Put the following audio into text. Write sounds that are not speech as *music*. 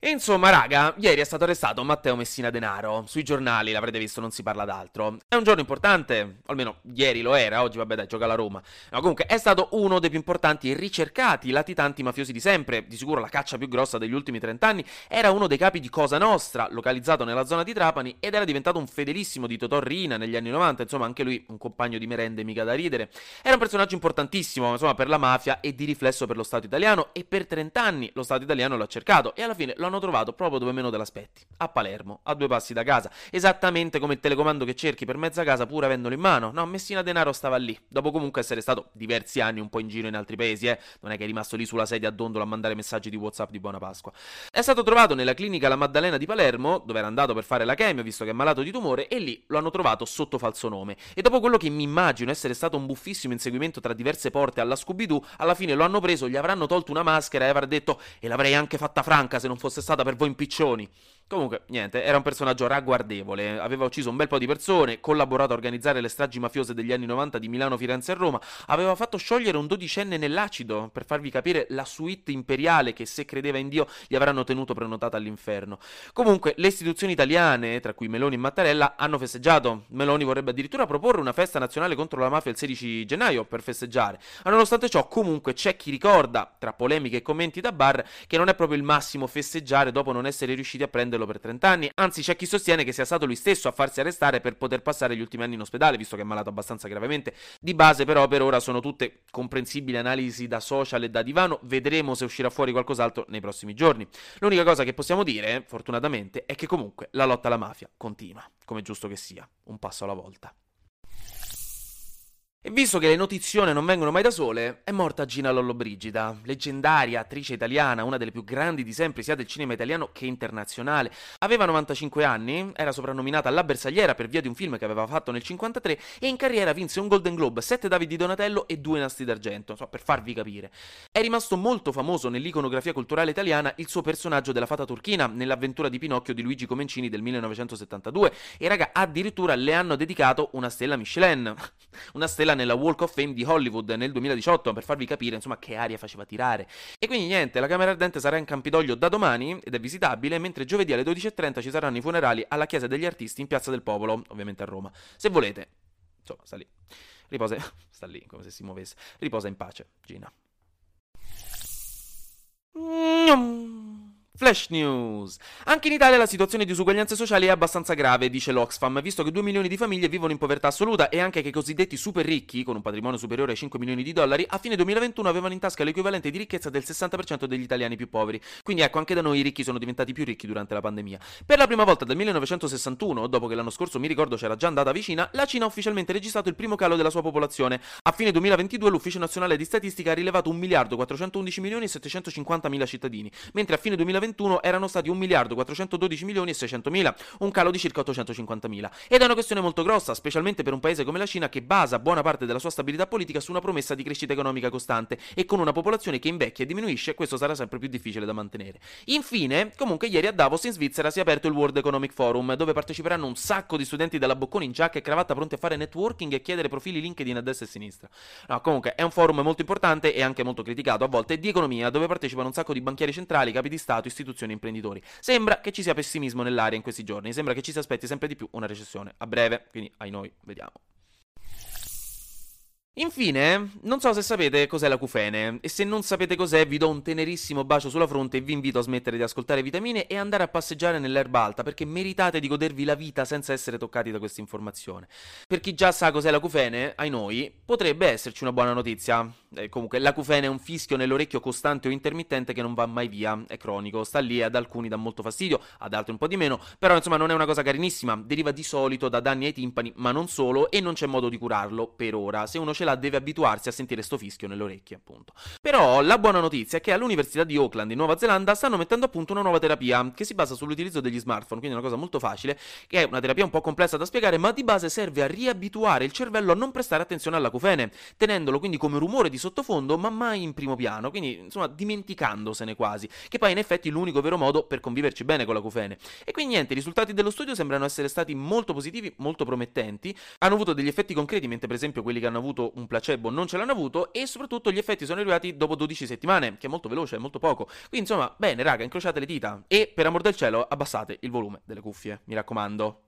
Insomma, raga, ieri è stato arrestato Matteo Messina Denaro. Sui giornali, l'avrete visto, non si parla d'altro. È un giorno importante, almeno ieri lo era, oggi vabbè dai, gioca la Roma. No, comunque è stato uno dei più importanti e ricercati latitanti mafiosi di sempre. Di sicuro la caccia più grossa degli ultimi 30 anni. Era uno dei capi di Cosa Nostra, localizzato nella zona di Trapani, ed era diventato un fedelissimo di Totò Rina negli anni 90. Insomma, anche lui un compagno di merende mica da ridere. Era un personaggio importantissimo, insomma, per la mafia e di riflesso per lo Stato italiano. E per 30 anni lo Stato italiano l'ha cercato e alla fine lo hanno trovato proprio dove meno te l'aspetti, a Palermo, a due passi da casa, esattamente come il telecomando che cerchi per mezza casa pur avendolo in mano. No, Messina Denaro stava lì, dopo comunque essere stato diversi anni un po' in giro in altri paesi, eh, non è che è rimasto lì sulla sedia a dondolo a mandare messaggi di WhatsApp di buona Pasqua. È stato trovato nella clinica La Maddalena di Palermo, dove era andato per fare la chemio, visto che è malato di tumore, e lì lo hanno trovato sotto falso nome. E dopo quello che mi immagino essere stato un buffissimo inseguimento tra diverse porte alla Scooby-Doo, alla fine lo hanno preso, gli avranno tolto una maschera e avrà detto e l'avrei anche fatta franca se non fosse stata per voi impiccioni. Comunque, niente, era un personaggio ragguardevole, aveva ucciso un bel po' di persone, collaborato a organizzare le stragi mafiose degli anni 90 di Milano, Firenze e Roma, aveva fatto sciogliere un dodicenne nell'acido, per farvi capire la suite imperiale che se credeva in Dio gli avranno tenuto prenotata all'inferno. Comunque, le istituzioni italiane, tra cui Meloni e Mattarella, hanno festeggiato. Meloni vorrebbe addirittura proporre una festa nazionale contro la mafia il 16 gennaio per festeggiare. Ma nonostante ciò, comunque c'è chi ricorda, tra polemiche e commenti da bar, che non è proprio il massimo festeggiare dopo non essere riusciti a prendere prenderlo per 30 anni, anzi c'è chi sostiene che sia stato lui stesso a farsi arrestare per poter passare gli ultimi anni in ospedale, visto che è malato abbastanza gravemente. Di base però per ora sono tutte comprensibili analisi da social e da divano, vedremo se uscirà fuori qualcos'altro nei prossimi giorni. L'unica cosa che possiamo dire, fortunatamente, è che comunque la lotta alla mafia continua, come giusto che sia, un passo alla volta. E visto che le notizione non vengono mai da sole, è morta Gina Lollobrigida, leggendaria attrice italiana, una delle più grandi di sempre sia del cinema italiano che internazionale. Aveva 95 anni, era soprannominata La Bersagliera per via di un film che aveva fatto nel 53 e in carriera vinse un Golden Globe, 7 David di Donatello e 2 Nastri d'Argento, so, per farvi capire. È rimasto molto famoso nell'iconografia culturale italiana il suo personaggio della fata turchina nell'avventura di Pinocchio di Luigi Comencini del 1972 e raga, addirittura le hanno dedicato una stella Michelin, *laughs* una stella nella Walk of Fame di Hollywood nel 2018 per farvi capire insomma che aria faceva tirare. E quindi niente, la Camera Ardente sarà in Campidoglio da domani ed è visitabile, mentre giovedì alle 12.30 ci saranno i funerali alla Chiesa degli Artisti in Piazza del Popolo, ovviamente a Roma. Se volete, insomma, sta lì. Riposa, *laughs* sta lì come se si muovesse. Riposa in pace, Gina. Mm-hmm. Flash News. Anche in Italia la situazione di disuguaglianze sociali è abbastanza grave, dice l'Oxfam, visto che 2 milioni di famiglie vivono in povertà assoluta e anche che i cosiddetti super ricchi, con un patrimonio superiore ai 5 milioni di dollari, a fine 2021 avevano in tasca l'equivalente di ricchezza del 60% degli italiani più poveri. Quindi ecco, anche da noi i ricchi sono diventati più ricchi durante la pandemia. Per la prima volta dal 1961, dopo che l'anno scorso mi ricordo c'era già andata vicina, la Cina ha ufficialmente registrato il primo calo della sua popolazione. A fine 2022 l'Ufficio Nazionale di Statistica ha rilevato 1 miliardo 411 milioni e 750 mila cittadini, mentre a fine 2021 2021 erano stati 1 miliardo 412 milioni e 600 mila, un calo di circa 850 mila. Ed è una questione molto grossa, specialmente per un paese come la Cina che basa buona parte della sua stabilità politica su una promessa di crescita economica costante e con una popolazione che invecchia e diminuisce, questo sarà sempre più difficile da mantenere. Infine, comunque ieri a Davos in Svizzera si è aperto il World Economic Forum, dove parteciperanno un sacco di studenti della Bocconi in giacca e cravatta pronti a fare networking e chiedere profili LinkedIn a destra e a sinistra. No, comunque è un forum molto importante e anche molto criticato a volte di economia, dove partecipano un sacco di banchieri centrali, capi di Stato, istituzioni e imprenditori. Sembra che ci sia pessimismo nell'aria in questi giorni, sembra che ci si aspetti sempre di più una recessione a breve, quindi ai noi, vediamo. Infine, non so se sapete cos'è l'acufene, e se non sapete cos'è vi do un tenerissimo bacio sulla fronte e vi invito a smettere di ascoltare vitamine e andare a passeggiare nell'erba alta, perché meritate di godervi la vita senza essere toccati da questa informazione. Per chi già sa cos'è l'acufene, ai noi, potrebbe esserci una buona notizia. Eh, comunque, l'acufene è un fischio nell'orecchio costante o intermittente che non va mai via, è cronico, sta lì e ad alcuni dà molto fastidio, ad altri un po' di meno, però insomma non è una cosa carinissima, deriva di solito da danni ai timpani, ma non solo, e non c'è modo di curarlo, per ora. Se uno ce l'ha deve abituarsi a sentire sto fischio nelle orecchie, appunto. Però la buona notizia è che all'Università di Auckland in Nuova Zelanda stanno mettendo a punto una nuova terapia che si basa sull'utilizzo degli smartphone, quindi è una cosa molto facile, che è una terapia un po' complessa da spiegare, ma di base serve a riabituare il cervello a non prestare attenzione all'acufene, tenendolo quindi come rumore di sottofondo, ma mai in primo piano, quindi insomma dimenticandosene quasi, che poi in effetti è l'unico vero modo per conviverci bene con l'acufene. E quindi niente, i risultati dello studio sembrano essere stati molto positivi, molto promettenti, hanno avuto degli effetti concreti, mentre per esempio quelli che hanno avuto un placebo non ce l'hanno avuto, e soprattutto gli effetti sono arrivati dopo 12 settimane, che è molto veloce, è molto poco. Quindi insomma, bene raga, incrociate le dita e per amor del cielo abbassate il volume delle cuffie, mi raccomando.